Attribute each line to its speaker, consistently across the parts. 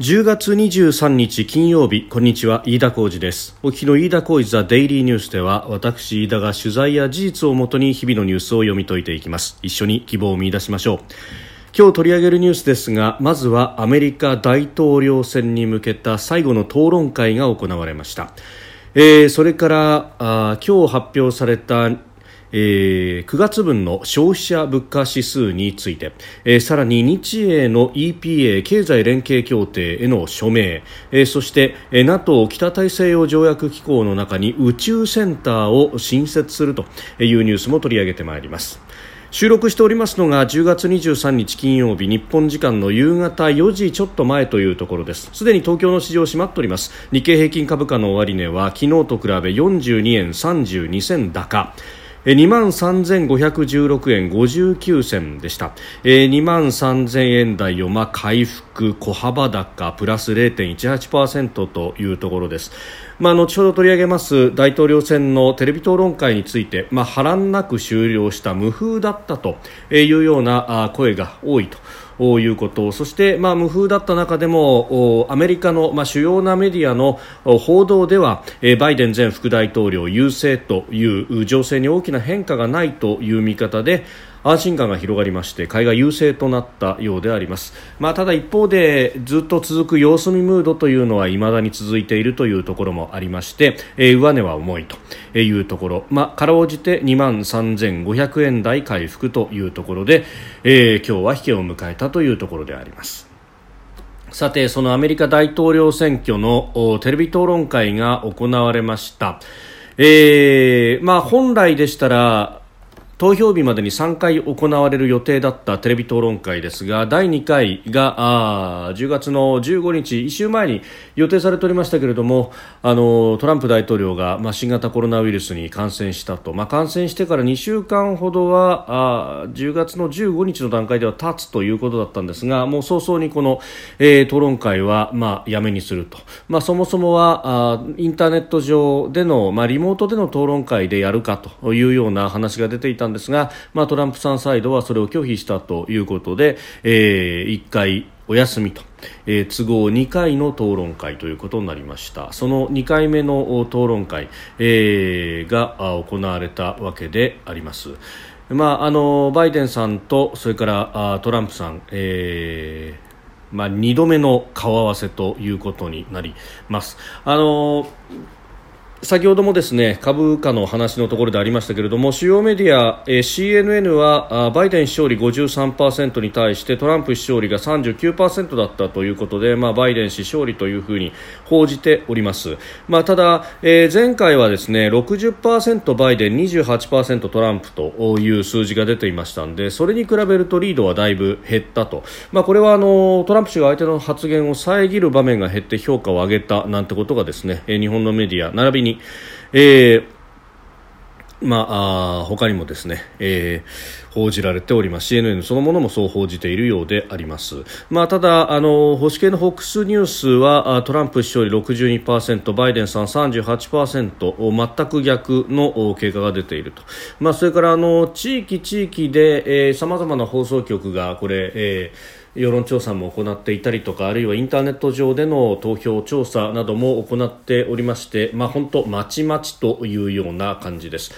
Speaker 1: 10月23日金曜日こんにちは飯田浩二です。お聞きの飯田浩二ザデイリーニュースでは私飯田が取材や事実をもとに日々のニュースを読み解いていきます。一緒に希望を見出しましょう。今日取り上げるニュースですがまずはアメリカ大統領選に向けた最後の討論会が行われました、えー、それからあ今日発表されたえー、9月分の消費者物価指数について、えー、さらに日英の EPA 経済連携協定への署名、えー、そして、えー、NATO 北大西洋条約機構の中に宇宙センターを新設するというニュースも取り上げてまいります。収録しておりますのが10月23日金曜日日本時間の夕方4時ちょっと前というところです。すでに東京の市場閉まっております。日経平均株価の終値は昨日と比べ42円32銭高。2万3516円59銭でした。2万3000円台をまあ回復、小幅高、プラス0.18%というところです。まあ、後ほど取り上げます大統領選のテレビ討論会について、まあ、波乱なく終了した無風だったというような声が多いと。いうこと。そして、まあ、無風だった中でもアメリカの、まあ、主要なメディアの報道ではバイデン前副大統領優勢という情勢に大きな変化がないという見方で安心感が広がりまして買いが優勢となったようであります、まあ、ただ一方でずっと続く様子見ムードというのは未だに続いているというところもありまして、えー、上値は重いというところ、まあ、かろうじて2万3500円台回復というところで、えー、今日は引けを迎えたというところであります。さて、そのアメリカ大統領選挙のテレビ討論会が行われました。えー、まあ本来でしたら、投票日までに3回行われる予定だったテレビ討論会ですが第2回があ10月の15日1週前に予定されておりましたけれどもあのトランプ大統領が、まあ、新型コロナウイルスに感染したと、まあ、感染してから2週間ほどはあ10月の15日の段階では経つということだったんですがもう早々にこの、えー、討論会は、まあ、やめにすると、まあ、そもそもはあインターネット上での、まあ、リモートでの討論会でやるかというような話が出ていたんですが、まあ、トランプさんサイドはそれを拒否したということで、えー、1回お休みと、えー、都合2回の討論会ということになりましたその2回目の討論会、えー、が行われたわけであります。まあ、あのバイデンさんとそれからトランプさん、えーまあ、2度目の顔合わせということになります。あの先ほどもですね株価の話のところでありましたけれども主要メディア、えー、CNN はバイデン勝利53%に対してトランプ勝利が39%だったということで、まあ、バイデン氏勝利というふうに報じております、まあ、ただ、えー、前回はですね60%バイデン28%トランプという数字が出ていましたのでそれに比べるとリードはだいぶ減ったと、まあ、これはあのトランプ氏が相手の発言を遮る場面が減って評価を上げたなんてことがですね日本のメディア並びにえーまあ、他にもですね、えー、報じられております。CNN そのものもそう報じているようであります、まあ、ただあの保守系の FOX ニュースはトランプ氏より62%バイデンさん38%全く逆の経過が出ていると、まあ、それからあの地域地域でさまざまな放送局がこれ、えー世論調査も行っていたりとかあるいはインターネット上での投票調査なども行っておりまして、まあ、本当まちまちというような感じです。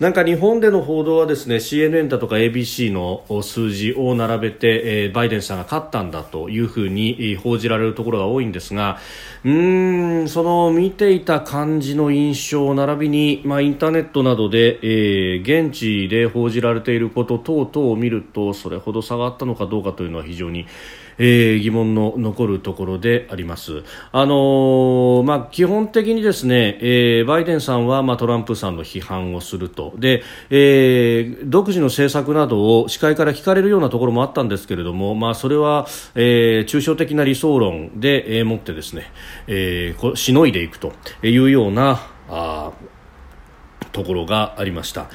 Speaker 1: なんか日本での報道はですね CNN だとか ABC の数字を並べて、えー、バイデンさんが勝ったんだというふうに報じられるところが多いんですがうんその見ていた感じの印象並びに、まあ、インターネットなどで、えー、現地で報じられていること等々を見るとそれほど差があったのかどうかというのは非常にえー、疑問の残るところであります。あのー、まあ、基本的にですね、えー、バイデンさんは、まあ、トランプさんの批判をするとで、えー、独自の政策などを司会から聞かれるようなところもあったんですけれども、まあ、それは、えー、抽象的な理想論で、えー、もってですね、えー、しのいでいくというようなあところがありました。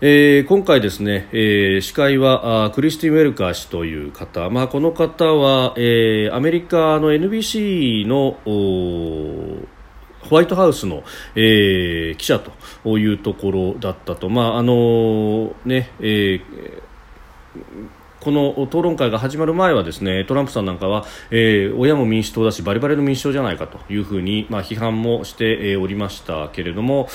Speaker 1: えー、今回ですね、えー、司会はクリスティン・ウェルカー氏という方、まあ、この方は、えー、アメリカの NBC のホワイトハウスの、えー、記者というところだったと、まああのねえーこの討論会が始まる前はですねトランプさんなんかは、えー、親も民主党だしバリバリの民主党じゃないかというふうに、まあ、批判もしておりましたけれども、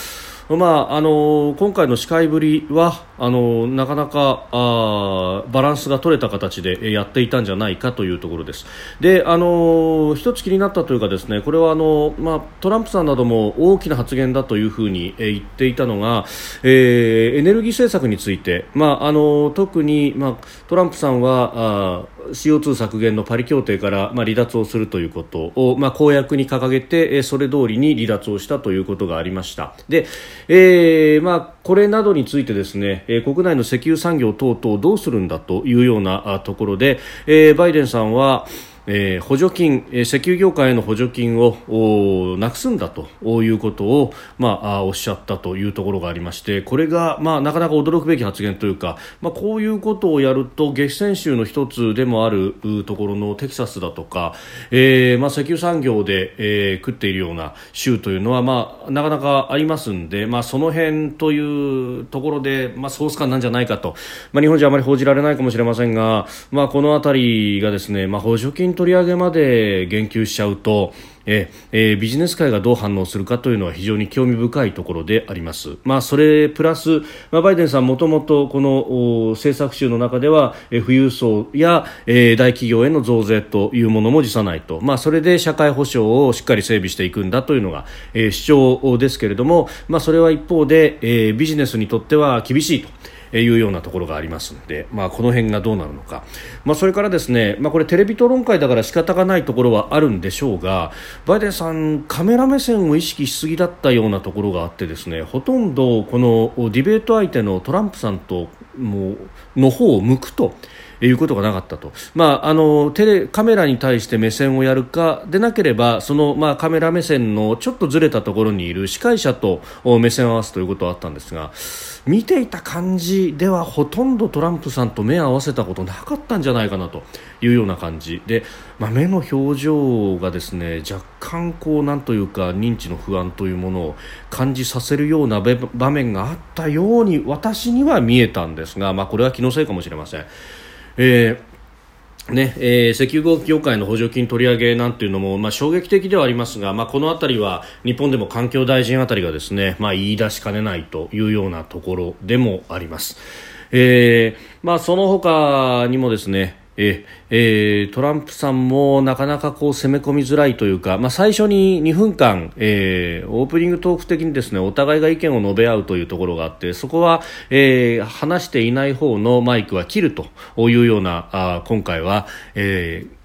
Speaker 1: まあ、あの今回の司会ぶりはあのなかなかあバランスが取れた形でやっていたんじゃないかというところです。であの一つ気になったというかですねこれはあの、まあ、トランプさんなども大きな発言だというふうに言っていたのが、えー、エネルギー政策について、まあ、あの特に、まあ、トランプさんはあ CO2 削減のパリ協定から、まあ、離脱をするということを、まあ、公約に掲げてそれ通りに離脱をしたということがありました。で、えーまあ、これなどについてですね、国内の石油産業等々どうするんだというようなところで、えー、バイデンさんはえー、補助金、えー、石油業界への補助金をなくすんだということを、まあ、おっしゃったというところがありましてこれが、まあ、なかなか驚くべき発言というか、まあ、こういうことをやると激戦州の一つでもあるところのテキサスだとか、えーまあ、石油産業で、えー、食っているような州というのは、まあ、なかなかありますんで、まあ、その辺というところで、まあ、ソース感なんじゃないかと、まあ、日本じゃあまり報じられないかもしれませんが、まあ、この辺りがですね、まあ、補助金取り上げまで言及しちゃうとええビジネス界がどう反応するかというのは非常に興味深いところであります。まあ、それプラス、まあ、バイデンさんもともとこの政策集の中では、え富裕層や、え大企業への増税というものも辞さないと、まあ、それで社会保障をしっかり整備していくんだというのが、え主張ですけれども、まあ、それは一方で、えビジネスにとっては厳しいと。いうようなところがありますので、まあ、この辺がどうなるのか、まあ、それからですね、まあ、これテレビ討論会だから仕方がないところはあるんでしょうがバイデンさんカメラ目線を意識しすぎだったようなところがあってですねほとんどこのディベート相手のトランプさんともの方を向くと。いうことがなかったと、まあ、あのテレカメラに対して目線をやるかでなければその、まあ、カメラ目線のちょっとずれたところにいる司会者と目線を合わすということはあったんですが見ていた感じではほとんどトランプさんと目を合わせたことなかったんじゃないかなというような感じで、まあ、目の表情がですね若干こうなんというか認知の不安というものを感じさせるような場面があったように私には見えたんですが、まあ、これは気のせいかもしれません。えーねえー、石油業界の補助金取り上げなんていうのも、まあ、衝撃的ではありますが、まあ、この辺りは日本でも環境大臣あたりがですね、まあ、言い出しかねないというようなところでもあります。えーまあ、その他にもですね、ええー、トランプさんもなかなかこう攻め込みづらいというか、まあ、最初に2分間、えー、オープニングトーク的にですねお互いが意見を述べ合うというところがあってそこは、えー、話していない方のマイクは切るというようなあ今回は、えー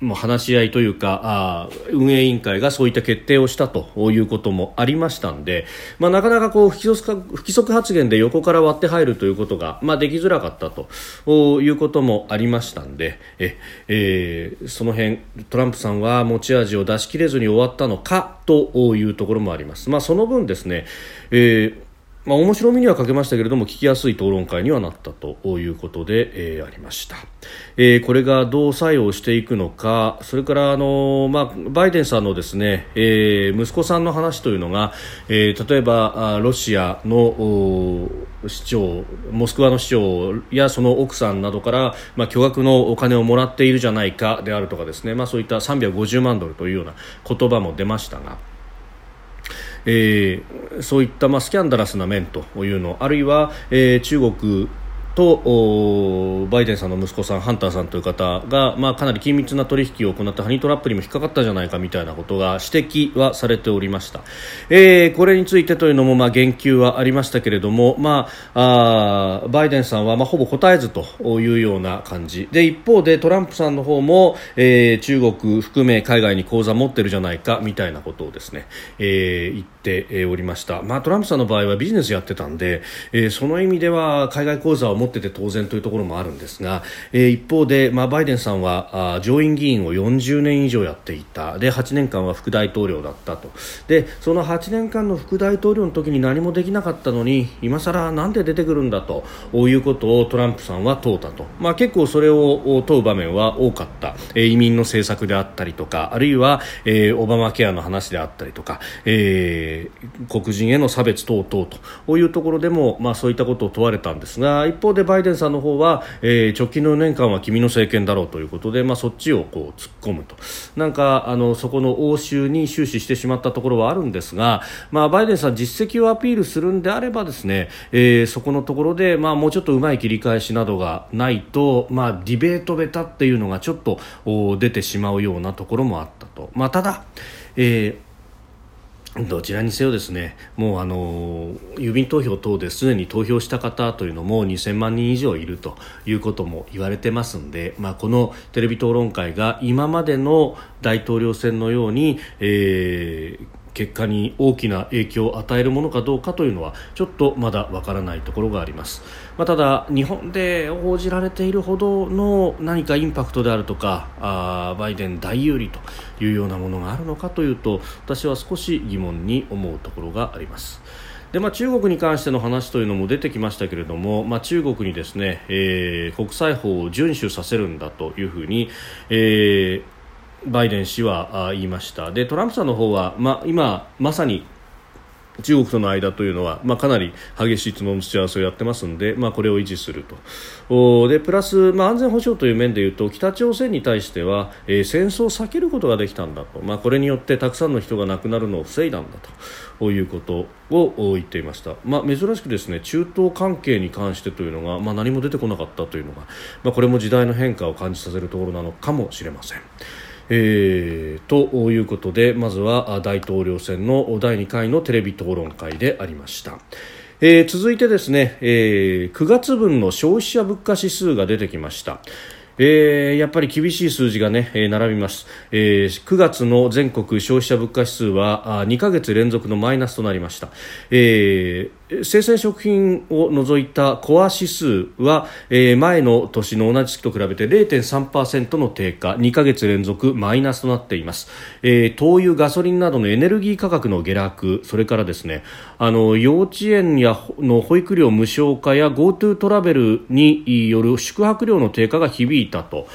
Speaker 1: もう話し合いというかあ運営委員会がそういった決定をしたということもありましたので、まあ、なかなかこう不規則不規則発言で横から割って入るということが、まあ、できづらかったということもありましたのでえ、えー、その辺トランプさんは持ち味を出し切れずに終わったのかというところもあります。まあ、その分ですね、えーまあ、面白みには欠けましたけれども聞きやすい討論会にはなったということで、えー、ありました、えー、これがどう作用していくのかそれからあの、まあ、バイデンさんのですね、えー、息子さんの話というのが、えー、例えばロシアの市長モスクワの市長やその奥さんなどから、まあ、巨額のお金をもらっているじゃないかであるとかですね、まあ、そういった350万ドルというような言葉も出ましたが。えー、そういった、まあ、スキャンダラスな面というのあるいは、えー、中国とバイデンさんの息子さんハンターさんという方が、まあ、かなり緊密な取引を行ったハニートラップにも引っかかったじゃないかみたいなことが指摘はされておりました、えー、これについてというのも、まあ、言及はありましたけれども、まあ、あバイデンさんは、まあ、ほぼ答えずというような感じ。で一方でトランプさんの方も、えー、中国含め海外に口座持ってるじゃないかみたいなことをですね、えー、言っておりました、まあ、トランプさんの場合はビジネスやってたんで、えー、その意味では海外口座を持ってて当然というところもあるんですが、えー、一方で、まあ、バイデンさんはあ上院議員を40年以上やっていた。で8年間は副大統領だったと。でその8年間の副大統領の時に何もできなかったのに今さらなんで出てくるんだということをトランプさんは問うたと、まあ、結構それを問う場面は多かった、えー、移民の政策であったりとかあるいは、えー、オバマケアの話であったりとか、えー、黒人への差別等々というところでも、まあ、そういったことを問われたんですが一方でバイデンさんの方は、えー、直近の4年間は君の政権だろうということで、まあ、そっちをこう突っ込むとなんかあのそこの応酬に終始してしまったところはあるんですが、まあ、バイデンさん実績をアピールするんであればですね、えー、そこのところで、まあ、もうちょっとうまい切り返しなどがないと、まあ、ディベートベタっていうのがちょっと出てしまうようなところもあったと。まあ、ただ、えーどちらにせよですねもうあの郵便投票等ですでに投票した方というのも2000万人以上いるということも言われてますんで、まあ、このテレビ討論会が今までの大統領選のように、えー結果に大きな影響を与えるものかどうかというのはちょっとまだわからないところがあります、まあ、ただ日本で報じられているほどの何かインパクトであるとかあバイデン大有利というようなものがあるのかというと私は少し疑問に思うところがあります。でまあ、中国に関しての話というのも出てきましたけれども、まあ、中国にですね、えー、国際法を遵守させるんだというふうに、えーバイデン氏は言いました。でトランプさんの方は、まあ今まさに中国との間というのは、まあ、かなり激しい角の打ち合わせをやってますので、まあ、これを維持すると。でプラス、まあ、安全保障という面でいうと北朝鮮に対しては、えー、戦争を避けることができたんだと、まあ、これによってたくさんの人が亡くなるのを防いだんだと。いうことを言っていました、まあ、珍しくですね中東関係に関してというのが、まあ、何も出てこなかったというのが、まあ、これも時代の変化を感じさせるところなのかもしれません。えー、ということでまずは大統領選の第2回のテレビ討論会でありました。えー、続いてですね、えー、9月分の消費者物価指数が出てきました。えー、やっぱり厳しい数字がね、えー、並びます、えー、9月の全国消費者物価指数はあ2ヶ月連続のマイナスとなりました、えー、生鮮食品を除いたコア指数は、えー、前の年の同じ月と比べて0.3%の低下2ヶ月連続マイナスとなっています、えー、灯油ガソリンなどのエネルギー価格の下落それからですねあの幼稚園やの保育料無償化や GoTo トラベルによる宿泊料の低下が響いたと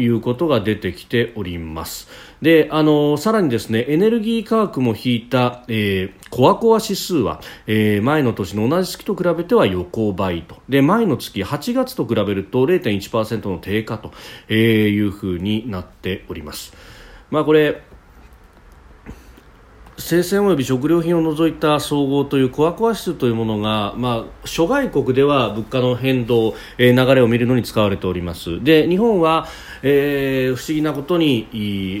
Speaker 1: いうことが出てきております。で、あの、さらにですね、エネルギー価格も引いた、えー、コアコア指数は、えー、前の年の同じ月と比べては横ばいと。で、前の月8月と比べると0.1%の低下というふうになっております。まあこれ、生鮮及び食料品を除いた総合というコアコア指数というものが、まあ、諸外国では物価の変動、えー、流れを見るのに使われております。で日本は、えー、不思議なことに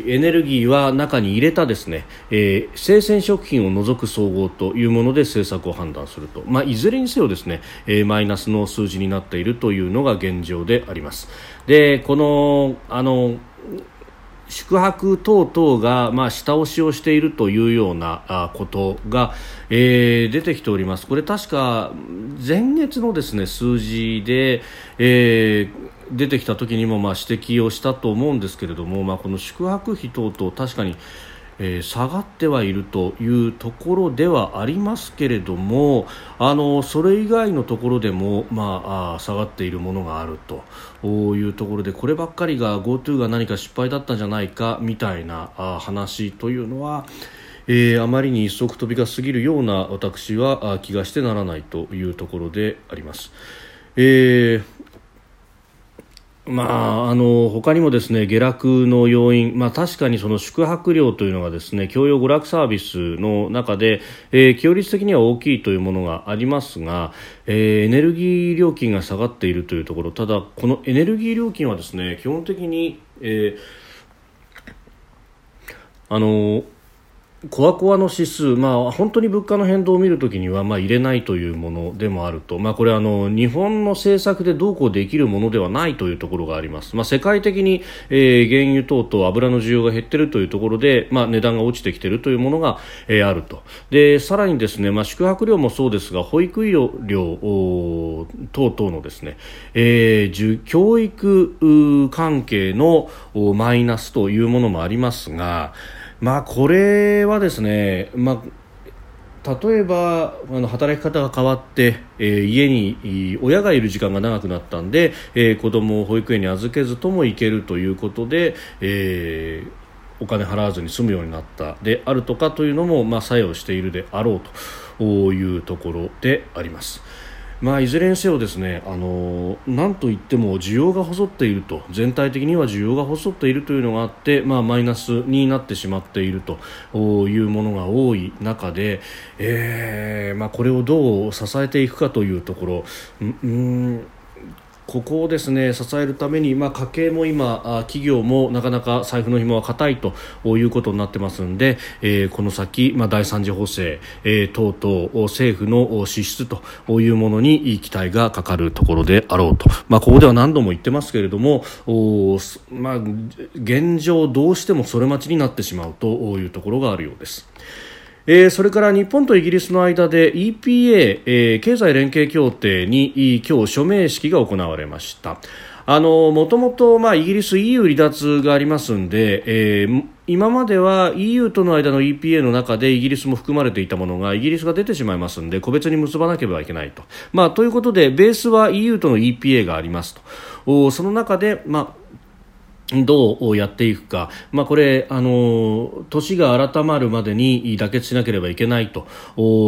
Speaker 1: エネルギーは中に入れたですね、えー、生鮮食品を除く総合というもので政策を判断すると、まあ、いずれにせよですね、えー、マイナスの数字になっているというのが現状であります。でこのあの宿泊等々が、まあ、下押しをしているというようなことが、えー、出てきております。これ確か前月のですね数字で、えー出てきた時にもまあ指摘をしたと思うんですけれども、まあ、この宿泊費等々確かにえー、下がってはいるというところではありますけれどもあのそれ以外のところでも、まあ、下がっているものがあるというところでこればっかりが GoTo が何か失敗だったんじゃないかみたいなあ話というのはえー、あまりに一足飛びが過ぎるような私は気がしてならないというところであります。えーまあ、あの他にもですね下落の要因、まあ、確かにその宿泊料というのがですね教養娯楽サービスの中で、えー、強率的には大きいというものがありますが、えー、エネルギー料金が下がっているというところただ、このエネルギー料金はですね基本的に、えー、あのコアコアの指数、まあ、本当に物価の変動を見るときには、まあ、入れないというものでもあると、まあ、これはあの日本の政策でどうこうできるものではないというところがあります、まあ、世界的に、えー、原油等々油の需要が減っているというところで、まあ、値段が落ちてきているというものが、えー、あると。でさらにですね、まあ、宿泊料もそうですが保育料等々のですね、えー、教育関係のマイナスというものもありますがまあ、これはですね、まあ、例えばあの働き方が変わって、えー、家に親がいる時間が長くなったんで、えー、子供を保育園に預けずとも行けるということで、えー、お金払わずに済むようになったであるとかというのも、まあ、作用しているであろうというところであります。まあ、いずれにせよですねあのなんといっても需要が細っていると。全体的には需要が細っているというのがあって、まあ、マイナスになってしまっていると。いうものが多い中で、えーまあ、これをどう支えていくかというところ。うん。ここをですね支えるために、まあ、家計も今、企業もなかなか財布の紐は固いということになってますので、えー、この先、まあ、第三次補正、えー、等々政府の支出というものに期待がかかるところであろうと、まあ、ここでは何度も言ってますけれども、まあ、現状、どうしてもそれ待ちになってしまうというところがあるようです。えー、それから日本とイギリスの間で EPA、えー、経済連携協定に今日署名式が行われました。あのもともと、まあ、イギリス EU 離脱がありますんで、えー、今までは EU との間の EPA の中でイギリスも含まれていたものがイギリスが出てしまいますので個別に結ばなければいけないと。まあ、ということでベースは EU との EPA がありますと。その中で、まあどうやっていくか、まあ、これ、あの年が改まるまでに妥結しなければいけないと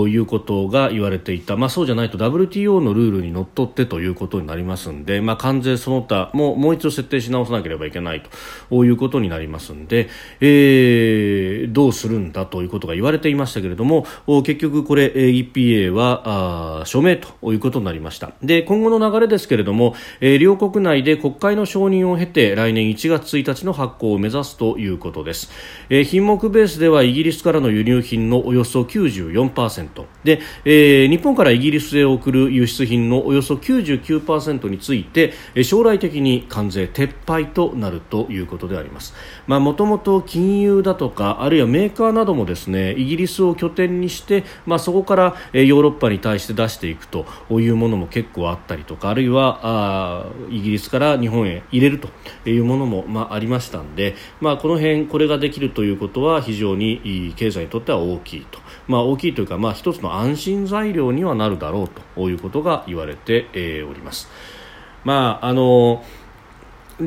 Speaker 1: いうことが言われていた、まあ、そうじゃないと WTO のルールにのっとってということになりますので、まあ、関税その他ももう一度設定し直さなければいけないということになりますので、えー、どうするんだということが言われていましたけれども結局、これ EPA はあ署名ということになりました。で今後の流れですけれども、えー、両国内で国会の承認を経て来年1月月1日の発行を目指すということです、えー、品目ベースではイギリスからの輸入品のおよそ94%で、えー、日本からイギリスへ送る輸出品のおよそ99%について将来的に関税撤廃となるということであります。もともと金融だとかあるいはメーカーなどもですねイギリスを拠点にして、まあ、そこからヨーロッパに対して出していくというものも結構あったりとかあるいはあイギリスから日本へ入れるというものもまあ、ありましたんで、まあ、この辺これができるということは非常に経済にとっては大きいと、まあ、大きいというか、まあ、一つの安心材料にはなるだろうということが言われて、えー、おります。まああのー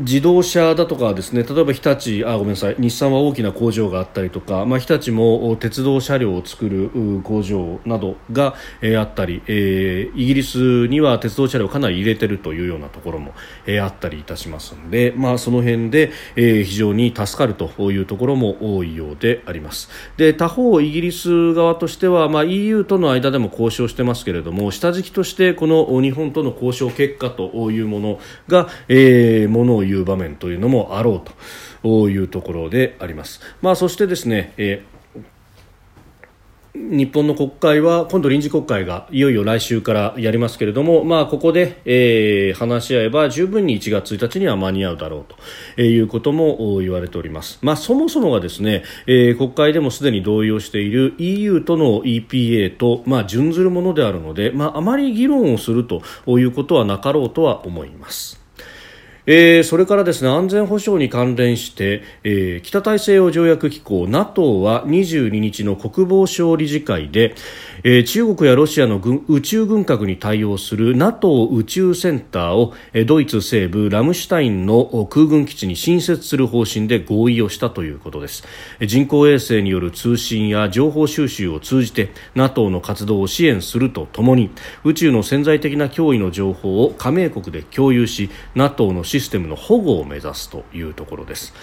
Speaker 1: 自動車だとかですね例えば日立あごめんなさい日産は大きな工場があったりとか、まあ、日立も鉄道車両を作る工場などが、えー、あったり、えー、イギリスには鉄道車両をかなり入れているというようなところも、えー、あったりいたしますので、まあ、その辺で、えー、非常に助かるというところも多いようであります。で他方、イギリス側としては、まあ、EU との間でも交渉してますけれども下敷きとしてこの日本との交渉結果というものが、えー、ものをいう場面というのもあろうというところであります。まあ、そしてですね、えー日本の国会は今度臨時国会がいよいよ来週からやりますけれども、まあ、ここで、えー、話し合えば十分に1月1日には間に合うだろうということも言われております。まあ、そもそもがですね、えー、国会でもすでに同意をしている EU との EPA と、まあ、準ずるものであるので、まあ、あまり議論をするということはなかろうとは思います。えー、それからですね安全保障に関連して、えー、北大西洋条約機構 NATO は22日の国防省理事会で、えー、中国やロシアの軍宇宙軍拡に対応する NATO 宇宙センターを、えー、ドイツ西部ラムシュタインの空軍基地に新設する方針で合意をしたということです。人工衛星による通信や情報収集を通じて NATO の活動を支援するとともに宇宙の潜在的な脅威の情報を加盟国で共有し NATO のシステムの保護を目指すというところです。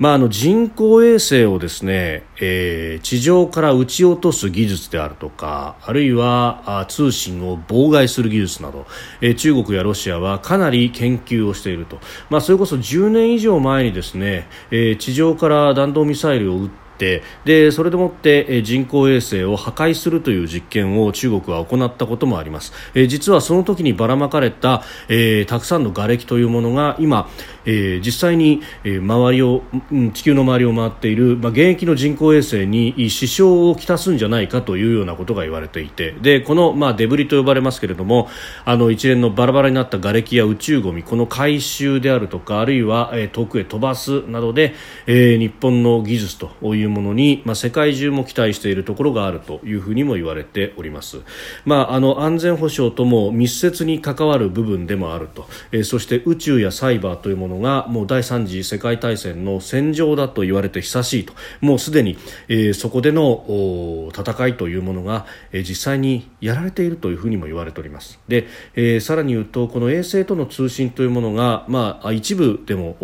Speaker 1: まあ、あの人工衛星をですね、えー、地上から撃ち落とす技術であるとかあるいは通信を妨害する技術など、えー、中国やロシアはかなり研究をしていると、まあ、それこそ10年以上前にですね、えー、地上から弾道ミサイルを撃ってってでそれでもって人工衛星を破壊するという実験を中国は行ったこともあります、え実はその時にばらまかれた、えー、たくさんの瓦礫というものが今、えー、実際に、え周りを、うん、地球の周りを回っている、まあ、現役の人工衛星に支障をきたすんじゃないかというようなことが言われていてでこの、まあ、デブリと呼ばれますけれどもあの一連のバラバラになった瓦礫や宇宙ゴミこの回収であるとかあるいは、えー、遠くへ飛ばすなどで、えー、日本の技術といういうものに、まあ、世界中も期待しているところがあるというふうにも言われております、まあ、あの安全保障とも密接に関わる部分でもあると、えー、そして宇宙やサイバーというもののがもう第3次世界大戦の戦場だと言われて久しいと。もうすでに、えー、そこでの戦いというものが、えー、実際にやられているというふうにも言われております。で、えー、さらに言うとこの衛星との通信というものが、まあ、一部でも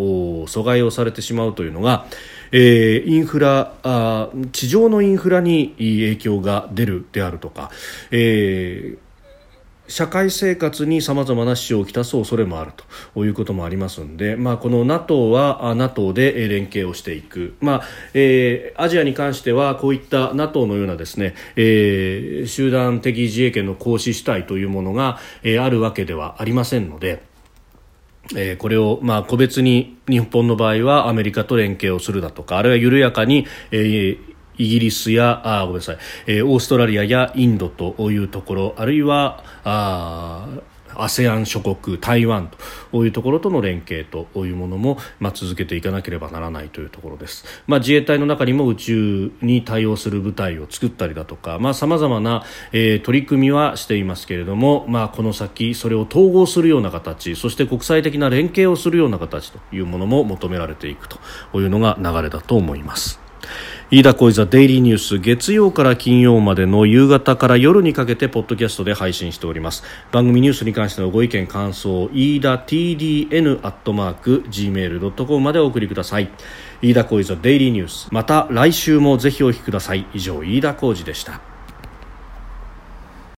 Speaker 1: 阻害をされてしまうというのが、えー、インフラあ地上のインフラに影響が出るであるとか、えー社会生活にさまざまな支障をきたす恐れもあるということもありますので、まあ、この NATO は NATO で連携をしていく、まあえー、アジアに関してはこういった NATO のようなですね、えー、集団的自衛権の行使主体というものが、えー、あるわけではありませんので。えー、これを、まあ、個別に日本の場合はアメリカと連携をするだとかあるいは緩やかに、えー、イギリスやあごめんなさい、えー、オーストラリアやインドというところあるいはあ ASEAN 諸国、台湾というところとの連携というものも、まあ、続けていかなければならないというところです、まあ、自衛隊の中にも宇宙に対応する部隊を作ったりだとかさまざ、まな、えー、取り組みはしていますけれども、まあ、この先それを統合するような形そして国際的な連携をするような形というものも求められていくというのが流れだと思います。飯田小泉デイリーニュース月曜から金曜までの夕方から夜にかけてポッドキャストで配信しております。番組ニュースに関してのご意見感想飯田 TDN アットマーク Gmail.com までお送りください。飯田小泉デイリーニュース。また来週もぜひお聞きください。以上飯田浩司でした。